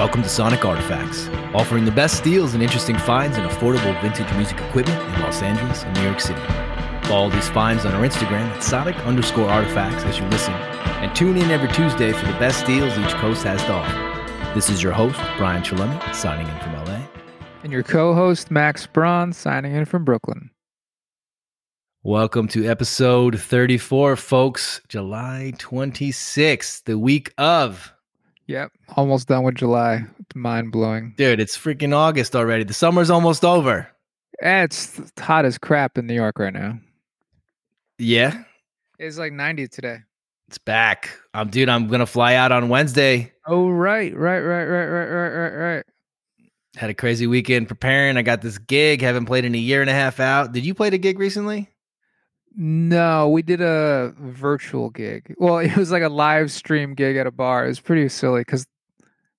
Welcome to Sonic Artifacts, offering the best steals and interesting finds in affordable vintage music equipment in Los Angeles and New York City. Follow these finds on our Instagram at Sonic underscore artifacts as you listen, and tune in every Tuesday for the best deals each coast has to offer. This is your host, Brian Chalemi, signing in from LA. And your co host, Max Braun, signing in from Brooklyn. Welcome to episode 34, folks. July 26th, the week of. Yep, almost done with July. Mind blowing, dude. It's freaking August already. The summer's almost over. Eh, it's hot as crap in New York right now. Yeah, it's like ninety today. It's back. I'm, um, dude. I'm gonna fly out on Wednesday. Oh right, right, right, right, right, right, right, right. Had a crazy weekend preparing. I got this gig. Haven't played in a year and a half out. Did you play the gig recently? No, we did a virtual gig. Well, it was like a live stream gig at a bar. It was pretty silly because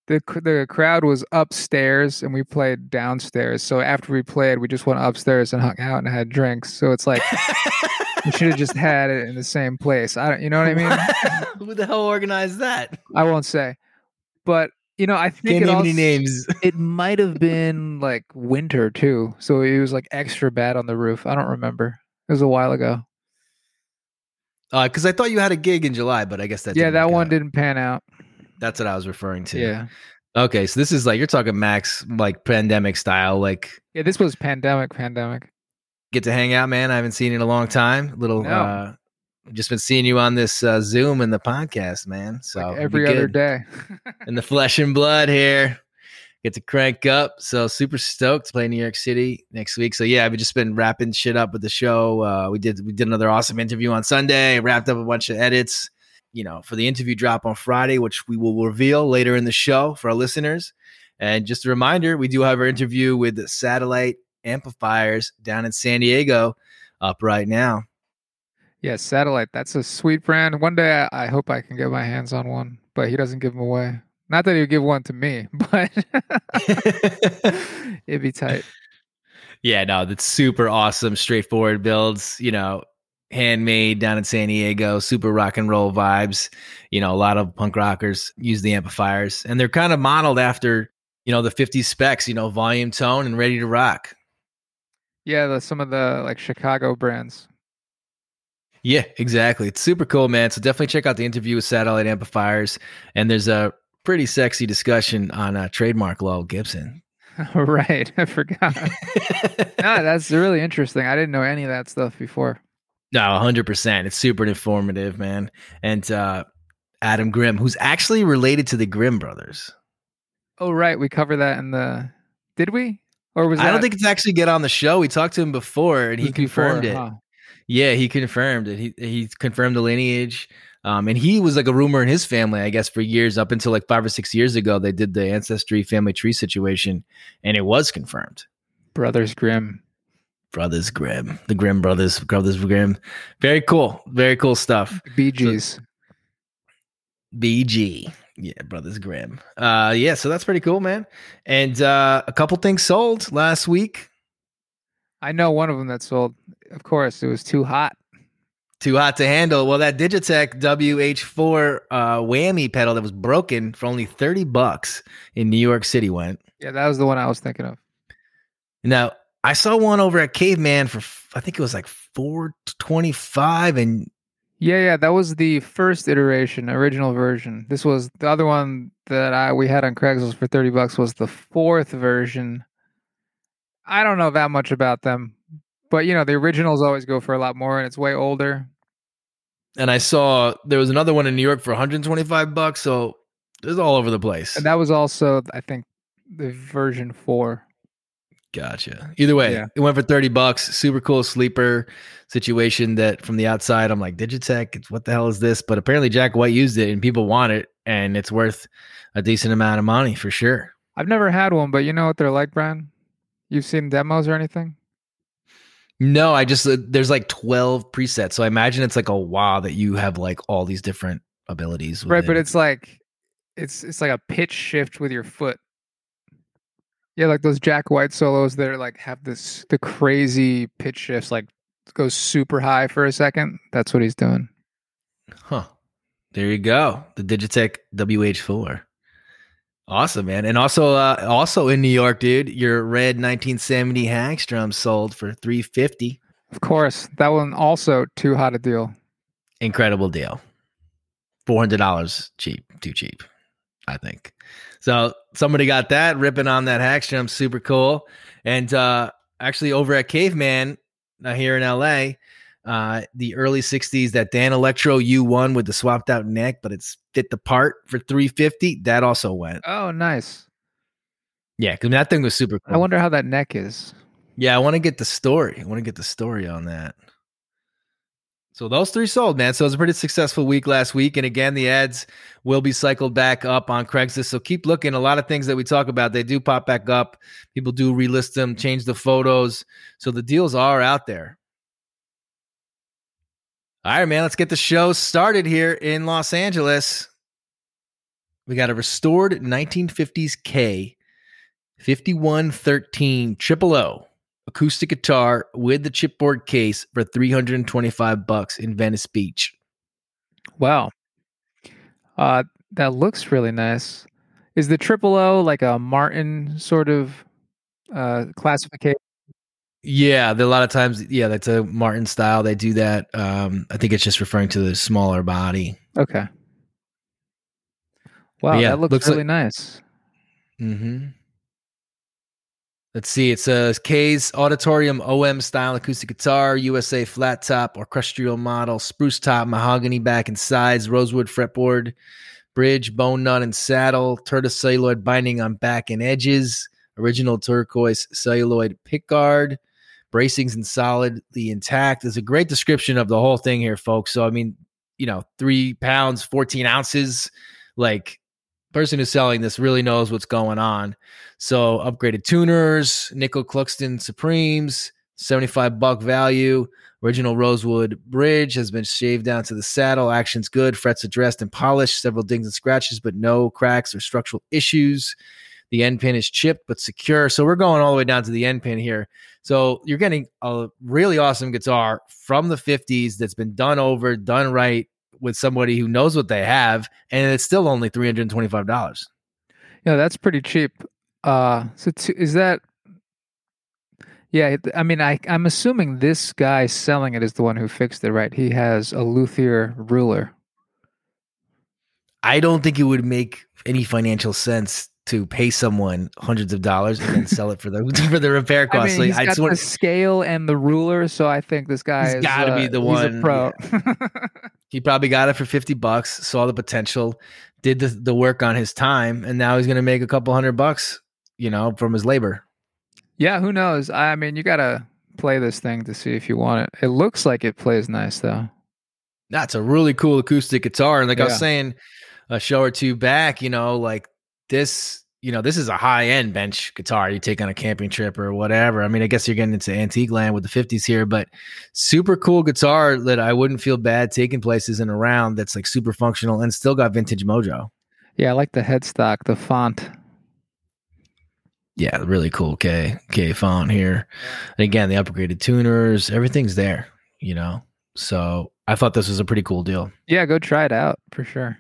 the the crowd was upstairs and we played downstairs. So after we played, we just went upstairs and hung out and had drinks. So it's like we should have just had it in the same place. I don't, you know what I mean? Who the hell organized that? I won't say, but you know, I think Can't it, also, any names. it might have been like winter too, so it was like extra bad on the roof. I don't remember. It was a while ago. Because Uh, I thought you had a gig in July, but I guess that yeah, that one out. didn't pan out. That's what I was referring to. Yeah, Okay, so this is like you're talking max like pandemic style, like yeah. This was pandemic, pandemic. get to hang out, man. I haven't seen you in a long time. Little No. uh just been seeing you on this uh, Zoom and the podcast, man. So Like every other day. in the flesh and blood here. Get to crank up. So super stoked to play New York City next week. So yeah, I've just been wrapping shit up with the show. Uh, we did we did another awesome interview on Sunday. Wrapped up a bunch of edits. You know, for the interview drop on Friday, which we will reveal later in the show for our listeners. And just a reminder, we do have our interview with Satellite Amplifiers down in San Diego up right now. yeah, satellite. That's a sweet brand. One day, I, I hope I can get my hands on one, but he doesn't give them away. Not that he would give one to me, but it'd be tight. Yeah, no, that's super awesome, straightforward builds, you know, handmade down in San Diego, super rock and roll vibes. You know, a lot of punk rockers use the amplifiers and they're kind of modeled after, you know, the 50s specs, you know, volume tone and ready to rock. Yeah, the, some of the like Chicago brands. Yeah, exactly. It's super cool, man. So definitely check out the interview with Satellite Amplifiers. And there's a pretty sexy discussion on uh, trademark law Gibson. right, I forgot. no, that's really interesting. I didn't know any of that stuff before. No, 100%. It's super informative, man. And uh, Adam Grimm, who's actually related to the Grimm brothers. Oh, right, we covered that in the. Did we? Or was that... I don't think it's actually get on the show. We talked to him before and he was before, confirmed it. huh? Yeah, he confirmed it. He he confirmed the lineage. Um, and he was like a rumor in his family, I guess, for years up until like five or six years ago. They did the ancestry family tree situation, and it was confirmed. Brothers Grimm. Brothers Grimm, the Grimm brothers, brothers Grimm. Very cool, very cool stuff. Bee Gees. BG. Yeah, Brothers Grimm. Uh yeah, so that's pretty cool, man. And uh a couple things sold last week. I know one of them that sold. Of course, it was too hot. Too hot to handle. Well, that Digitech WH4 uh whammy pedal that was broken for only 30 bucks in New York City went. Yeah, that was the one I was thinking of. Now, I saw one over at Caveman for I think it was like 425 and Yeah, yeah, that was the first iteration, original version. This was the other one that I we had on Craigslist for 30 bucks was the fourth version. I don't know that much about them, but you know, the originals always go for a lot more and it's way older. And I saw there was another one in New York for 125 bucks, so it's all over the place. And that was also I think the version 4. Gotcha. Either way, Yeah. it went for 30 bucks. Super cool sleeper situation that from the outside, I'm like, Digitech, it's- what the hell is this? But apparently Jack White used it and people want it and it's worth a decent amount of money for sure. I've never had one, but you know what they're like, Brian? You've seen demos or anything? No, I just, uh, there's like 12 presets. So I imagine it's like a wow that you have like all these different abilities. Right, but it's like it's it's like a pitch shift with your foot. Yeah, like those Jack White solos that are like have this the crazy pitch shifts, like goes super high for a second. That's what he's doing. Huh. There you go. The Digitech WH4. Awesome, man. And also uh also in New York, dude, your red 1970 Hagstrom sold for 350. Of course, that one also too hot a deal. Incredible deal. $400 cheap, too cheap, I think. So somebody got that ripping on that Hagstrom, super cool. And uh actually over at Caveman uh, here in LA, uh, the early 60s that Danelectro U1 with the swapped out neck, but it's fit the part for 350. That also went. Oh, nice. Yeah, because that thing was super cool. I wonder how that neck is. Yeah, I want to get the story. I want to get the story on that. So those three sold, man. So it was a pretty successful week last week. And again, the ads will be cycled back up on Craigslist. So keep looking. A lot of things that we talk about, they do pop back up. People do relist them, change the photos. So the deals are out there. All right, man, let's get the show started here in Los Angeles. We got a restored 1950s K 5113 Triple O acoustic guitar with the chipboard case for 325 bucks in Venice Beach. Wow. Uh that looks really nice. Is the triple O like a Martin sort of uh classification? Yeah, a lot of times, yeah, that's a Martin style. They do that. Um, I think it's just referring to the smaller body. Okay. Wow, yeah, that looks, looks really like, nice. Mm-hmm. Let's see. It says Kay's Auditorium OM style acoustic guitar, USA flat top, orchestral model, spruce top, mahogany back and sides, rosewood fretboard, bridge, bone nut and saddle, Turtle celluloid binding on back and edges, original turquoise celluloid pickguard, bracings and solidly intact. There's a great description of the whole thing here, folks. So, I mean, you know, three pounds, 14 ounces, like person who's selling this really knows what's going on. So, upgraded tuners, nickel Kluson Supremes, 75 buck value. Original rosewood bridge has been shaved down to the saddle. Action's good. Frets addressed and polished. Several dings and scratches, but no cracks or structural issues. The end pin is chipped but secure. So we're going all the way down to the end pin here. So you're getting a really awesome guitar from the 50s that's been done over, done right with somebody who knows what they have, and it's still only $325. Yeah, that's pretty cheap. Uh, so t- is that? Yeah, I mean, I I'm assuming this guy selling it is the one who fixed it, right? He has a luthier ruler. I don't think it would make any financial sense to pay someone hundreds of dollars and then sell it for the for the repair costs. I mean, he's like, got the want, scale and the ruler, so I think this guy has got to uh, be the one. pro. Yeah. he probably got it for fifty bucks, saw the potential, did the, the work on his time, and now he's going to make a couple hundred bucks, you know, from his labor. Yeah, who knows? I mean, you got to play this thing to see if you want it. It looks like it plays nice though. That's a really cool acoustic guitar, and like yeah. I was saying a show or two back, you know, like this you know this is a high end bench guitar you take on a camping trip or whatever. I mean i guess you're getting into antique land with the 50s here but super cool guitar that i wouldn't feel bad taking places and around that's like super functional and still got vintage mojo. Yeah i like the headstock the font. Yeah really cool k k font here. And again the upgraded tuners everything's there you know? So i thought this was a pretty cool deal. Yeah go try it out for sure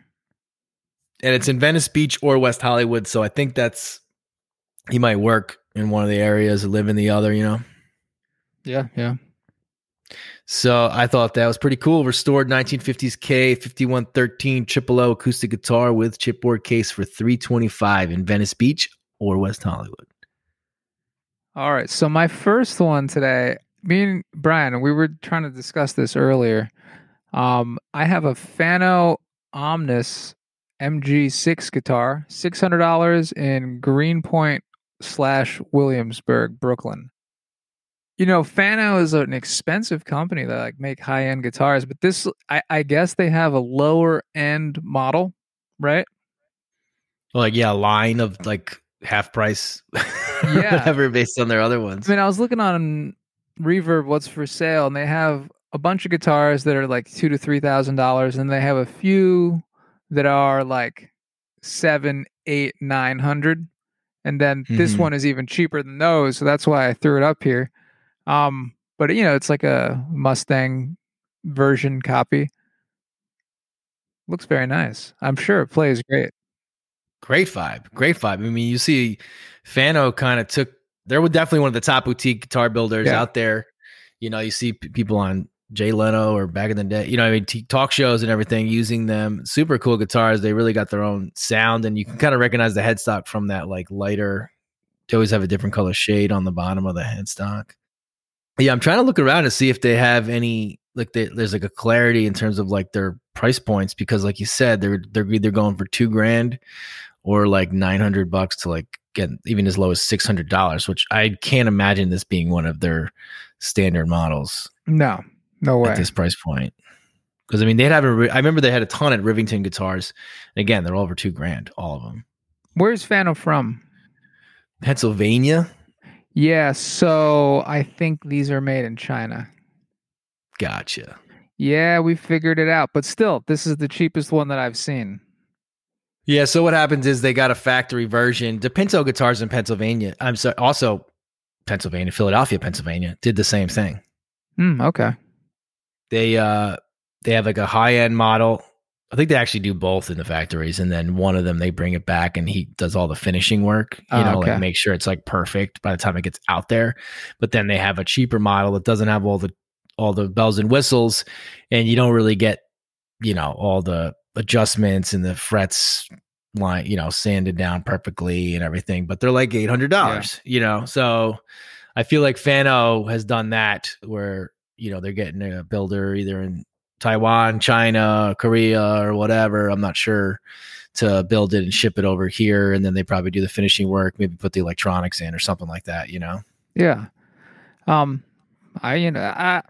and it's in Venice Beach or West Hollywood. So I think that's he might work in one of the areas live in the other. You know. Yeah, yeah. So I thought that was pretty cool. Restored 1950s K 5113 Triple O acoustic guitar with chipboard case for 325 in Venice Beach or West Hollywood. All right. So my first one today, me and Brian, we were trying to discuss this earlier. Um, I have a Fano Omnis MG6 guitar, $600 in Greenpoint slash Williamsburg, Brooklyn. You know, Fano is an expensive company that like make high end guitars, but this, I, I guess they have a lower end model, right? Like, yeah, a line of like half price, yeah, whatever, based on their other ones. I mean, I was looking on Reverb, what's for sale, and they have a bunch of guitars that are like two to three thousand dollars, and they have a few that are like seven, eight, nine hundred, and then mm-hmm. this one is even cheaper than those. So that's why I threw it up here. Um, but you know, it's like a Mustang version copy. Looks very nice. I'm sure it plays great. Great vibe, great vibe. I mean, you see, Fano kind of took. They're definitely one of the top boutique guitar builders Yeah. out there. You know, you see p- people on Jay Leno or back in the day. You know, I mean, t- talk shows and everything using them. Super cool guitars. They really got their own sound, and you can kind of recognize the headstock from that like lighter. They always have a different color shade on the bottom of the headstock. Yeah, I'm trying to look around to see if they have any like they, there's like a clarity in terms of like their price points because like you said they're they're either going for two grand or like 900 bucks to like get even as low as $600 which i can't imagine this being one of their standard models No, no way. at this price point because i mean they'd have a i remember they had a ton at rivington guitars and again they're all over two grand all of them Where's Fano from? pennsylvania Yeah, so I think these are made in China. gotcha Yeah, we figured it out, but still, this is the cheapest one that I've seen. Yeah, so what happens is they got a factory version. The Pinto guitars in Pennsylvania, I'm sorry, also Pennsylvania, Philadelphia, Pennsylvania, did the same thing. Hmm, okay. They uh they have like a high end model. I think they actually do both in the factories, and then one of them they bring it back and he does all the finishing work. You Oh, know, okay. like make sure it's like perfect by the time it gets out there. But then they have a cheaper model that doesn't have all the all the bells and whistles, and you don't really get you know all the adjustments and the frets line you know sanded down perfectly and everything. But they're like eight hundred dollars. You know, so I feel like Fano has done that where you know they're getting a builder either in Taiwan, China, Korea, or whatever. I'm not sure to build it and ship it over here, and then they probably do the finishing work, maybe put the electronics in or something like that. You know, Yeah. Um, I you know I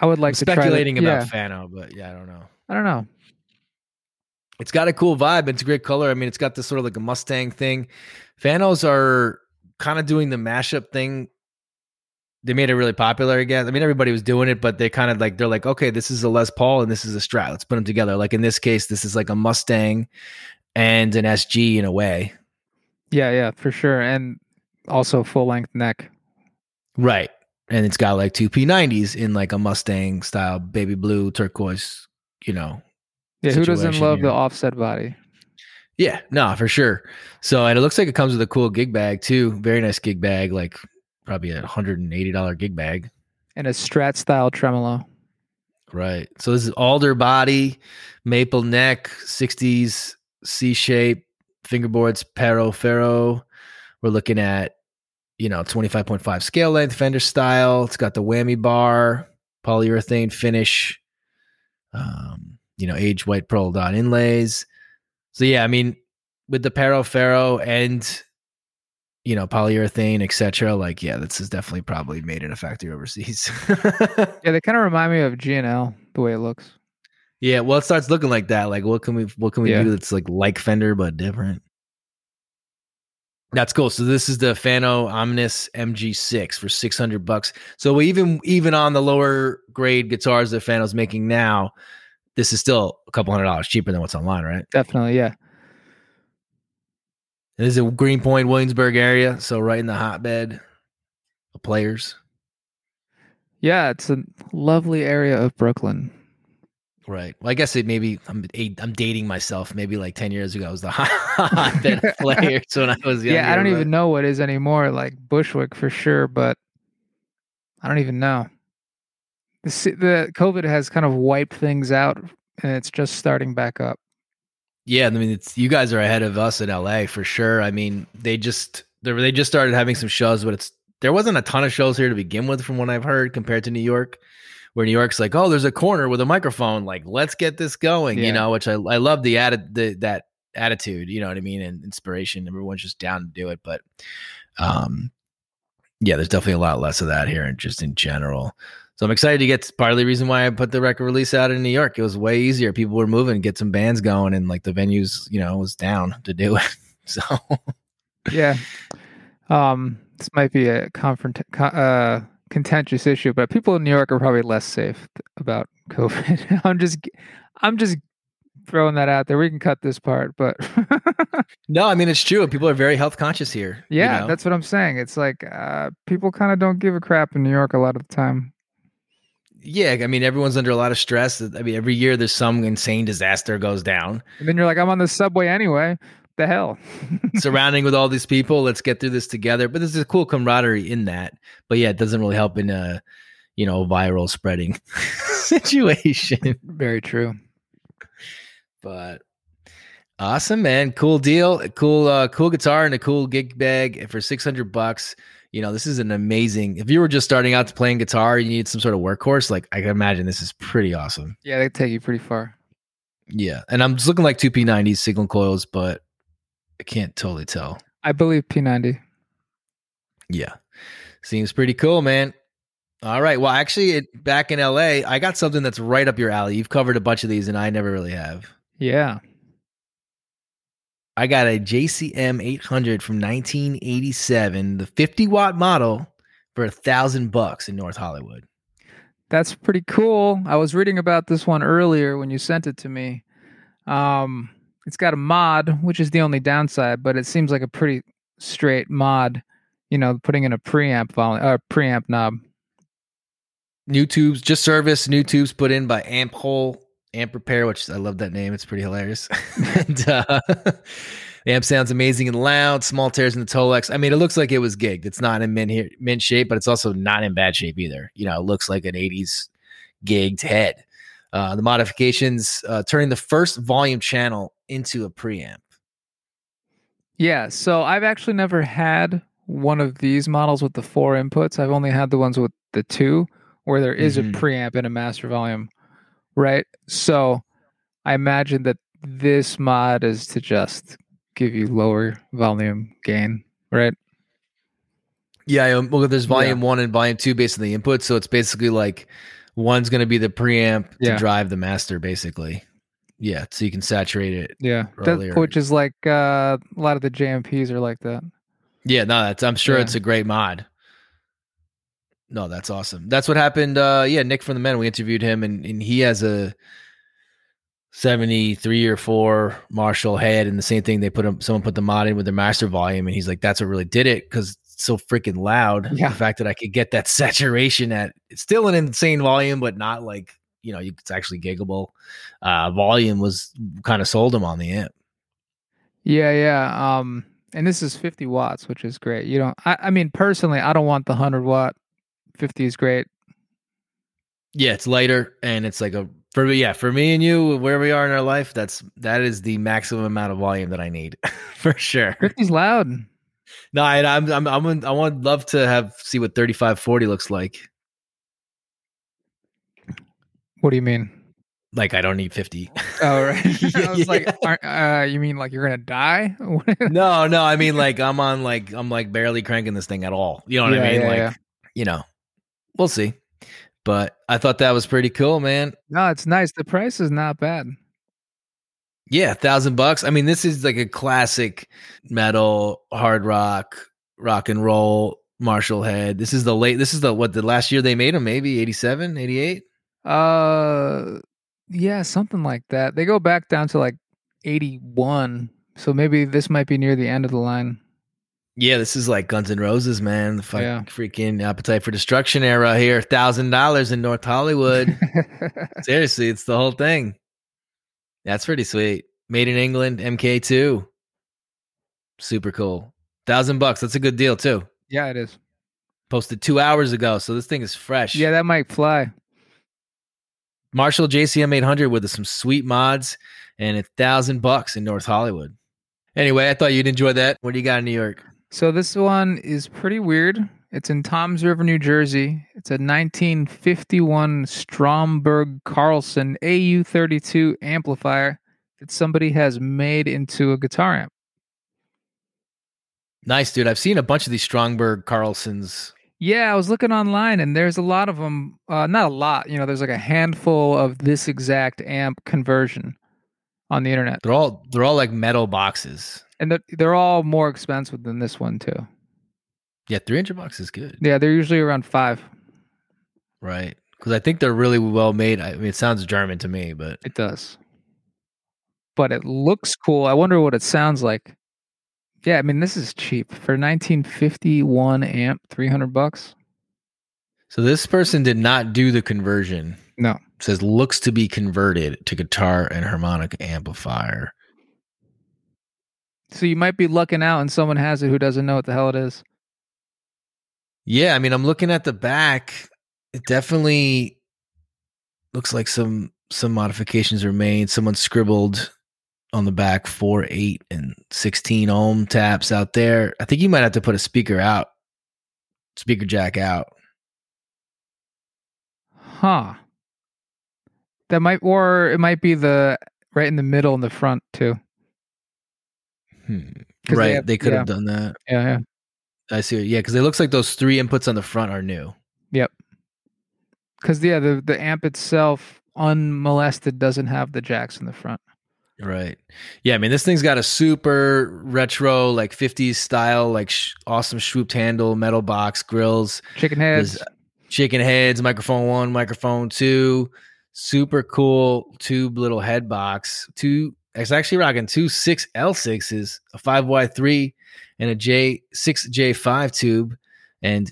I would like I'm to try speculating about yeah, Fano, but yeah, I don't know. I don't know. It's got a cool vibe. It's a great color. I mean, it's got this sort of like a Mustang thing. Fanos are kind of doing the mashup thing. They made it really popular again. I mean, everybody was doing it, but they kind of like they're like, okay, this is a Les Paul and this is a Strat. Let's put them together. Like in this case, this is like a Mustang and an SG in a way. Yeah, yeah, for sure, and also full length neck. Right. And it's got like two P90s in like a Mustang style baby blue turquoise, you know. Yeah, who doesn't love here. the offset body? Yeah, no, for sure. So, and it looks like it comes with a cool gig bag too. Very nice gig bag, like probably a $180 gig bag. And a Strat style tremolo. Right. So this is alder body, maple neck, 60s C shape, fingerboards, Pau Ferro. We're looking at, you know, 25.5 scale length, Fender style. It's got the whammy bar, polyurethane finish, um, you know, aged white pearl dot inlays. So yeah, I mean, with the Pau Ferro and you know, polyurethane, etc. Like, yeah, this is definitely probably made in a factory overseas. Yeah, they kind of remind me of G&L the way it looks. Yeah, well, it starts looking like that. Like, what can we what can we Yeah. do that's like like Fender but different? That's cool. So this is the Fano Omnis MG6 for six hundred bucks. So we even even on the lower grade guitars that Fano's making now, this is still a couple hundred dollars cheaper than what's online, right? Definitely, yeah. It is a Greenpoint, Williamsburg area, so right in the hotbed of players. Yeah, it's a lovely area of Brooklyn. Right. Well, I guess it maybe I'm I'm dating myself. Maybe like ten years ago, I was the hotbed of players when I was younger. yeah, I don't but- even know what is anymore. Like Bushwick for sure, but I don't even know. The the COVID has kind of wiped things out, and it's just starting back up. Yeah, I mean, it's you guys are ahead of us in LA for sure. I mean, they just they they just started having some shows, but it's there wasn't a ton of shows here to begin with, from what I've heard, compared to New York, where New York's like, oh, there's a corner with a microphone, like let's get this going, Yeah. you know. Which I I love the added the that attitude, you know what I mean, and inspiration. Everyone's just down to do it, but um, yeah, there's definitely a lot less of that here, and just in general. So I'm excited to get part of the reason why I put the record release out in New York. It was way easier. People were moving, get some bands going, and like the venues, you know, was down to do it. So Yeah. Um, this might be a confront co- uh, contentious issue, but people in New York are probably less safe about COVID. I'm just, I'm just throwing that out there. We can cut this part, but no, I mean it's true. People are very health conscious here. you yeah, know? that's what I'm saying. It's like uh, people kind of don't give a crap in New York a lot of the time. Yeah. I mean, everyone's under a lot of stress. I mean, every year there's some insane disaster goes down. And then you're like, I'm on the subway anyway. the hell? surrounding with all these people. Let's get through this together. But there's a cool camaraderie in that. But yeah, it doesn't really help in a you know viral spreading situation. Very true. But awesome, man. Cool deal. Cool, uh, cool guitar and a cool gig bag for six hundred bucks. You know, this is an amazing. If you were just starting out to playing guitar, you need some sort of workhorse. Like I can imagine, this is pretty awesome. Yeah, they take you pretty far. Yeah, and I'm just looking like two P90 single coils, but I can't totally tell. I believe P90. Yeah, seems pretty cool, man. All right. Well, actually, it, back in LA, I got something that's right up your alley. You've covered a bunch of these, and I never really have. Yeah. I got a JCM 800 from 1987, the 50 watt model, for a thousand bucks in North Hollywood. That's pretty cool. I was reading about this one earlier when you sent it to me. Um, it's got a mod, which is the only downside, but it seems like a pretty straight mod. You know, putting in a preamp volume, uh, preamp knob. New tubes, just service, new tubes put in by Amp Hole, Amp Repair, which I love that name. It's pretty hilarious. and, uh, the amp sounds amazing and loud. Small tears in the Tolex. I mean, it looks like it was gigged. It's not in mint, here, mint shape, but it's also not in bad shape either. You know, it looks like an 80s gigged head. Uh, the modifications uh, turning the first volume channel into a preamp. Yeah, so I've actually never had one of these models with the four inputs. I've only had the ones with the two, where there is Mhm. a preamp and a master volume, right? So I imagine that this mod is to just give you lower volume gain, right? Yeah, um, well, there's Yeah. volume one and volume two based on the input. So it's basically like one's going to be the preamp to Yeah. drive the master, basically. Yeah, so you can saturate it. Yeah, that, which is like uh, a lot of the JMPs are like that. Yeah, no, that's I'm sure Yeah. it's a great mod. No, that's awesome. That's what happened. Uh, yeah, Nick from the Men, we interviewed him, and, and he has a 73 or four Marshall head, and the same thing. They put him, someone put the mod in with their master volume, and he's like, "That's what really did it," because it's so freaking loud. Yeah. The fact that I could get that saturation at it's still an insane volume, but not like you know, it's actually giggable. Uh, volume was kind of sold him on the amp. Yeah, yeah. Um, and this is 50 watts, which is great. You don't. I, I mean, personally, I don't want the 100 watt. 50 is great. Yeah, it's lighter and it's like a for me, yeah, for me and you, where we are in our life, that's that is the maximum amount of volume that I need for sure. 50's loud. No, I, I'm I'm I'm I would love to have see what 3540 looks like. What do you mean? Like I don't need 50. Oh, right. I was like, Yeah. aren't, uh, you mean like you're gonna die? no, no, I mean like I'm on like I'm like barely cranking this thing at all. You know what Yeah, I mean? yeah, like yeah. you know, we'll see. But I thought that was pretty cool, man. no, it's nice. The price is not bad. Yeah, thousand bucks. I mean, this is like a classic metal, hard rock, rock and roll Marshall head. This is the late. This is the what the last year they made them. Maybe 87, 88? Uh, yeah, something like that. They go back down to like 81. So maybe this might be near the end of the line. Yeah, this is like Guns N' Roses, man. The fuck, Yeah. freaking Appetite for Destruction era here. Thousand dollars in North Hollywood. Seriously, it's the whole thing. That's pretty sweet. Made in England, MK2. Super cool. Thousand bucks. That's a good deal too. yeah, it is. Posted two hours ago, so this thing is fresh. Yeah, that might fly. Marshall JCM 800 with some sweet mods and a thousand bucks in North Hollywood. Anyway, I thought you'd enjoy that. What do you got in New York? So this one is pretty weird. It's in Toms River, New Jersey. It's a 1951 Stromberg Carlson AU32 amplifier that somebody has made into a guitar amp. Nice, dude. I've seen a bunch of these Stromberg Carlsons. Yeah, I was looking online and there's a lot of them. Uh, not a lot, you know, there's like a handful of this exact amp conversion on the internet. They're all they're all like metal boxes. And they're, they're all more expensive than this one, too. Yeah, 300 bucks is good. Yeah, they're usually around five. Right. Because I think they're really well made. I mean, it sounds German to me, but It does. But it looks cool. I wonder what it sounds like. Yeah, I mean this is cheap for 1951 amp, 300 bucks. so this person did not do the conversion. No. It says looks to be converted to guitar and harmonic amplifier. So you might be lucking out and someone has it who doesn't know what the hell it is. Yeah, I mean, I'm looking at the back. It definitely looks like some some modifications are made. Someone scribbled on the back four, eight, and sixteen ohm taps out there. I think you might have to put a speaker out, speaker jack out. Huh. That might, or it might be the right in the middle in the front too. Hmm. 'Cause they Right, have- they could yeah. have done that. Yeah, yeah. I see. Yeah, because it looks like those three inputs on the front are new. Yep. Because yeah, the the amp itself unmolested doesn't have the jacks in the front. Right. Yeah. I mean, this thing's got a super retro, like 50s style, like sh- awesome swooped handle, metal box, grills, Chicken heads. Chicken heads, microphone one, microphone two, super cool tube little head box. Two, it's actually rocking two 6L6s, a 5Y3, and a J 6J5 tube, and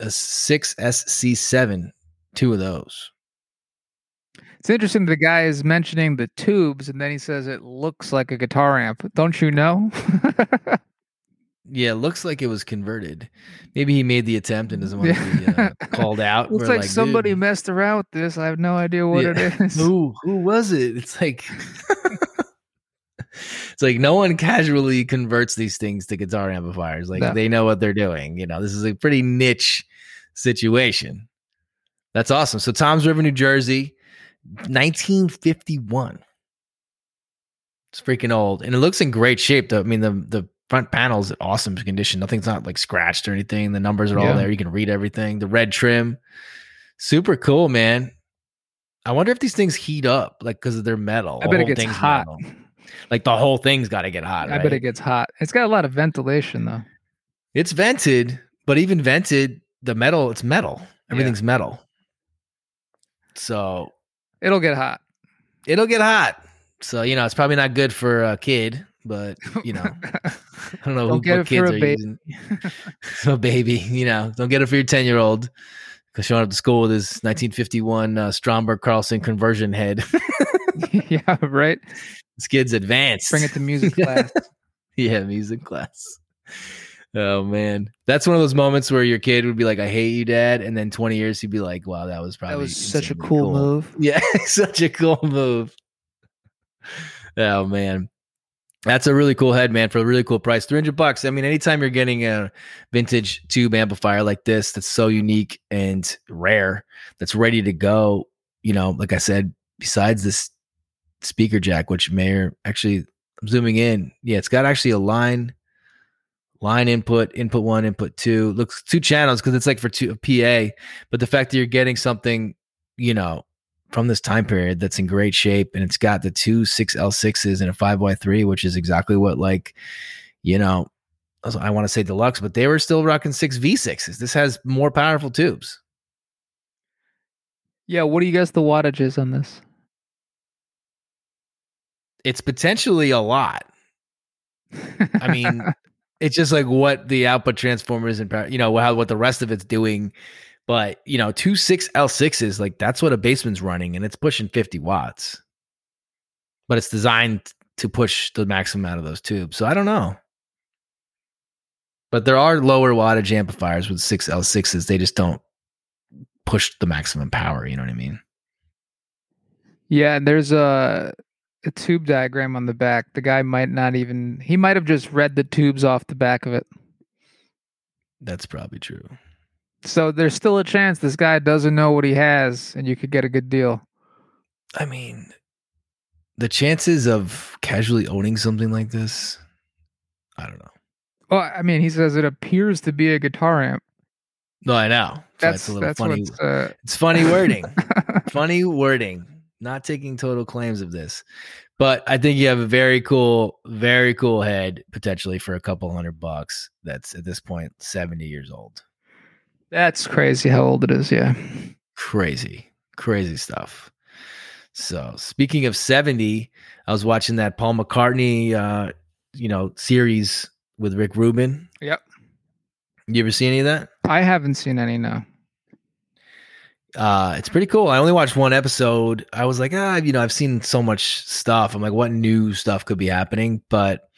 a 6SC7, two of those. It's interesting. The guy is mentioning the tubes, and then he says it looks like a guitar amp. Don't you know? Yeah, it looks like it was converted. Maybe he made the attempt and doesn't want to be uh, called out. Looks We're like, somebody dude, messed around with this. I have no idea what Yeah. it is. who who was it? It's like it's like no one casually converts these things to guitar amplifiers. Like No. they know what they're doing. You know, this is a pretty niche situation. That's awesome. So Toms River, New Jersey, 1951. It's freaking old, and it looks in great shape. Though I mean, the the front panel's in awesome condition. Nothing's not like scratched or anything. The numbers are all there. You can read everything. The red trim, super cool, man. I wonder if these things heat up, like because of their metal. I bet it gets hot. metal. Like the whole thing's got to get hot. I bet it gets hot. It's got a lot of ventilation though. It's vented, but even vented, the metal, it's metal. Everything's metal. So It'll get hot. it'll get hot. So, you know, it's probably not good for a kid, but, you know, I don't know Don't who, get what it for kids a are baby. using. a baby, you know, don't get it for your 10 year old because showing up to school with his 1951 uh, Stromberg Carlson conversion head. yeah, right. this kid's advanced. Bring it to music class. yeah, music class. Oh man, that's one of those moments where your kid would be like, "I hate you, dad," and then twenty years he'd be like, "Wow, that was probably That was such a insanely cool, move. Yeah, such a cool move. Oh man, that's a really cool head, man, for a really cool price, three hundred bucks. I mean, anytime you're getting a vintage tube amplifier like this, that's so unique and rare, that's ready to go. You know, like I said, besides this speaker jack, which may or actually I'm zooming in. Yeah, it's got actually a line, line input, input one, input two. Looks two channels because it's like for two PA. But the fact that you're getting something, you know, from this time period that's in great shape, and it's got the two six L sixes and a five Y three, which is exactly what like, you know, I want to say deluxe, but they were still rocking six V sixes. This has more powerful tubes. Yeah, what do you guess the wattage is on this? It's potentially a lot. I mean, it's just like what the output transformers and you know how what the rest of it's doing. But you know, two six L sixes like that's what a Bassman's running, and it's pushing fifty watts. But it's designed to push the maximum out of those tubes. So I don't know. But there are lower wattage amplifiers with six L sixes. They just don't push the maximum power. You know what I mean? yeah, and there's a a tube diagram on the back. The guy might not even he might have just read the tubes off the back of it. That's probably true. So there's still a chance this guy doesn't know what he has and you could get a good deal. I mean, the chances of casually owning something like this, I don't know. Well, I mean, he says it appears to be a guitar amp. No, I know. So That's it's a little that's funny. uh, It's funny wording. funny wording. Not taking total claims of this, but I think you have a very cool, very cool head potentially for a couple hundred bucks. That's at this point seventy years old. That's crazy how old it is. Yeah. Crazy, crazy stuff. So speaking of seventy, I was watching that Paul McCartney, uh, you know, series with Rick Rubin. Yep. You ever see any of that? I haven't seen any. No. uh it's pretty cool i only watched one episode i was like ah you know i've seen so much stuff i'm like what new stuff could be happening but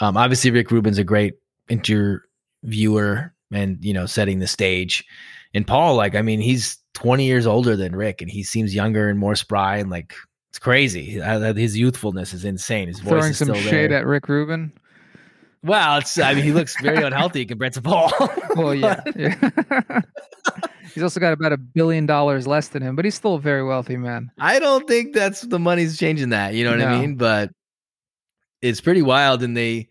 Um, obviously, Rick Rubin's a great interviewer and you know setting the stage. And Paul, like, I mean, he's 20 years older than Rick, and he seems younger and more spry, and like it's crazy. His youthfulness is insane. His voice Throwing is some still shade there. at Rick Rubin. Well, it's I mean, he looks very unhealthy compared to Paul. Well, yeah, yeah. he's also got about a billion dollars less than him, but he's still a very wealthy man. I don't think that's the money's changing that. You know what I mean? But it's pretty wild, and they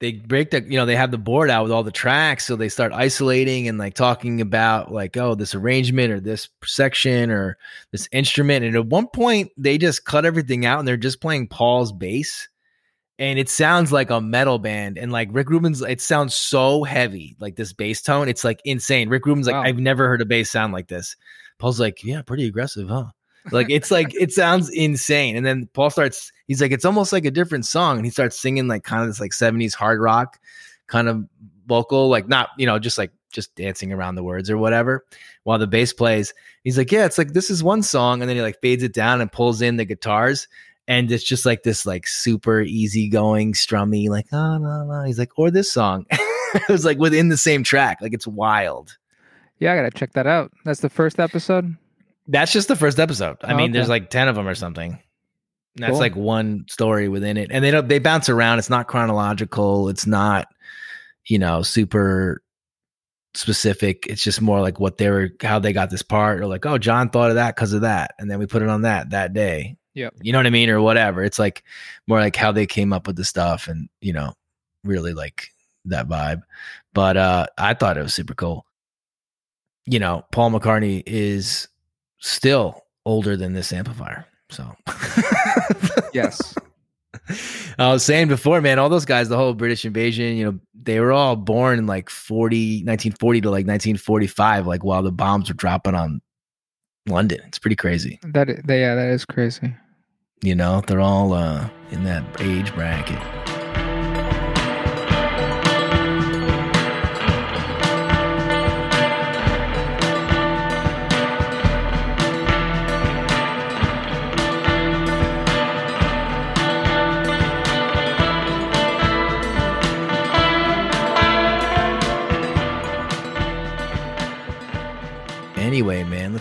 they break the you know they have the board out with all the tracks, so they start isolating and like talking about like oh this arrangement or this section or this instrument, and at one point they just cut everything out and they're just playing Paul's bass. And it sounds like a metal band, and like Rick Rubin's, it sounds so heavy, like this bass tone. It's like insane. Rick Rubin's like, Wow. I've never heard a bass sound like this. Paul's like, yeah, pretty aggressive, huh? Like it's like it sounds insane. And then Paul starts, he's like, it's almost like a different song. And he starts singing like kind of this like 70s hard rock kind of vocal, like not, you know, just like just dancing around the words or whatever while the bass plays. He's like, Yeah, it's like this is one song. And then he like fades it down and pulls in the guitars. And it's just like this like super easygoing, strummy, like, oh no, no. He's like, or this song. it was like within the same track. Like it's wild. Yeah, I gotta check that out. That's the first episode. That's just the first episode. I Oh, mean, there's like 10 of them or something. That's Cool. like one story within it. And they don't they bounce around. It's not chronological. It's not, you know, super specific. It's just more like what they were how they got this part or like, oh, John thought of that because of that. And then we put it on that that day. Yep. You know what I mean? Or whatever. It's like more like how they came up with the stuff and, you know, really like that vibe. But uh I thought it was super cool. You know, Paul McCartney is still older than this amplifier. So Yes. I was saying before, man, all those guys, the whole British invasion, you know, they were all born in like 40, 1940 to like 1945, like while the bombs were dropping on London. It's pretty crazy. that yeah, that is crazy. You know, they're all uh, in that age bracket.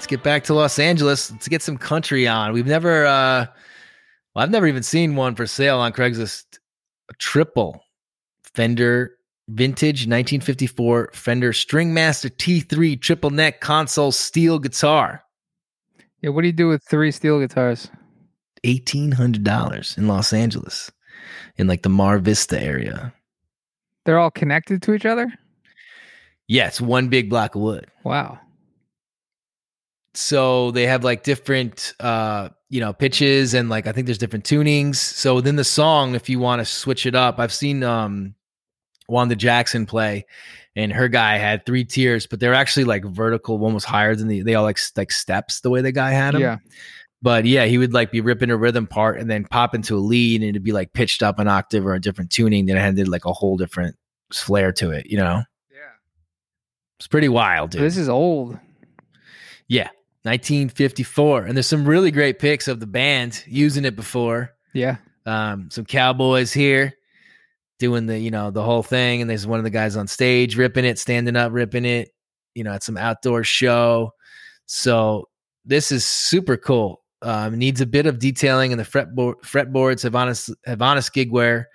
Let's get back to Los Angeles. Let's get some country on. We've never, uh, well, I've never even seen one for sale on Craigslist. A triple Fender vintage 1954 Fender Stringmaster T3 triple neck console steel guitar. Yeah, what do you do with three steel guitars? $1,800 in Los Angeles in like the Mar Vista area. They're all connected to each other. Yeah, one big block of wood. Wow. So they have like different uh you know pitches and like i think there's different tunings so within the song if you want to switch it up i've seen um wanda jackson play and her guy had three tiers but they're actually like vertical one was higher than the they all like like steps the way the guy had them Yeah. but yeah he would like be ripping a rhythm part and then pop into a lead and it'd be like pitched up an octave or a different tuning that had like a whole different flair to it you know Yeah. it's pretty wild dude. This is old. Yeah, 1954, and there's some really great pics of the band using it before. Yeah. Um, some cowboys here doing the you know the whole thing, and there's one of the guys on stage ripping it, standing up, ripping it. You know, at some outdoor show. So this is super cool. Um, needs a bit of detailing in the fretboard. Fretboards have honest have honest gig wear.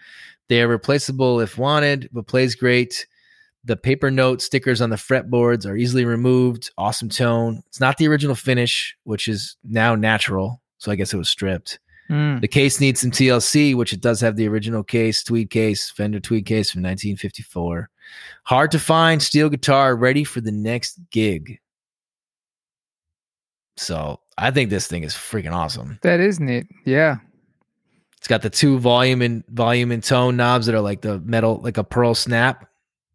They are replaceable if wanted, but plays great. The paper note stickers on the fretboards are easily removed. Awesome tone. It's not the original finish, which is now natural. So I guess it was stripped. Mm. The case needs some TLC, which it does have the original case, tweed case, Fender tweed case from 1954. Hard to find steel guitar ready for the next gig. So I think this thing is freaking awesome. That is neat. Yeah. It's got the two volume and volume and tone knobs that are like the metal, like a pearl snap,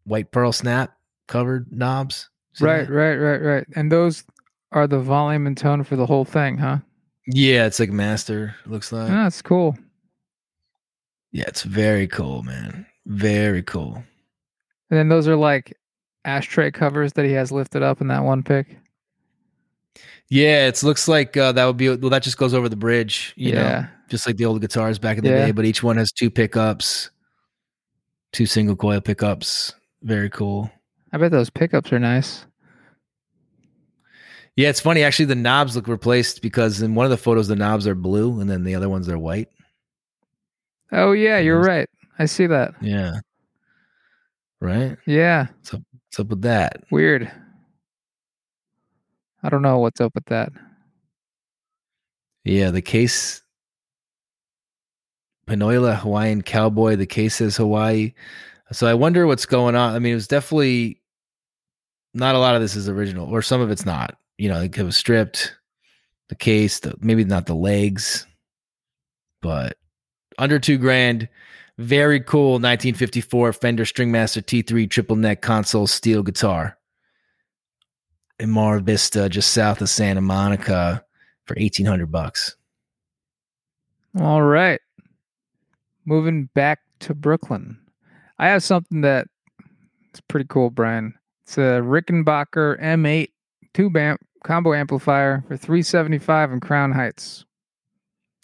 white pearl snap covered knobs. Right, that? right, right, right. And those are the volume and tone for the whole thing, huh? Yeah, it's like master. it Looks like. Oh, that's cool. Yeah, it's very cool, man. Very cool. And then those are like ashtray covers that he has lifted up in that one pick. Yeah, it looks like uh, that would be well. That just goes over the bridge, you know, yeah. just like the old guitars back in the Yeah. day. But each one has two pickups. two single coil pickups. Very cool. I bet those pickups are nice. Yeah, it's funny. Actually, the knobs look replaced because in one of the photos the knobs are blue, and then the other ones are white. Oh yeah, you're right. I see that. Yeah. Right. Yeah. What's up with that? Weird. I don't know what's up with that. Yeah, the case. Panoila Hawaiian Cowboy. The case says Hawaii. So I wonder what's going on. I mean, it was definitely not a lot of this is original, or some of it's not. You know, it was stripped. The case, the, maybe not the legs, but under two grand. Very cool 1954 Fender Stringmaster T3 triple neck console steel guitar in Mar Vista, just south of Santa Monica, for 1800 bucks. All right. Moving back to Brooklyn. I have something that it's pretty cool, Brian. It's a Rickenbacker M8 tube amp combo amplifier for 375 in Crown Heights.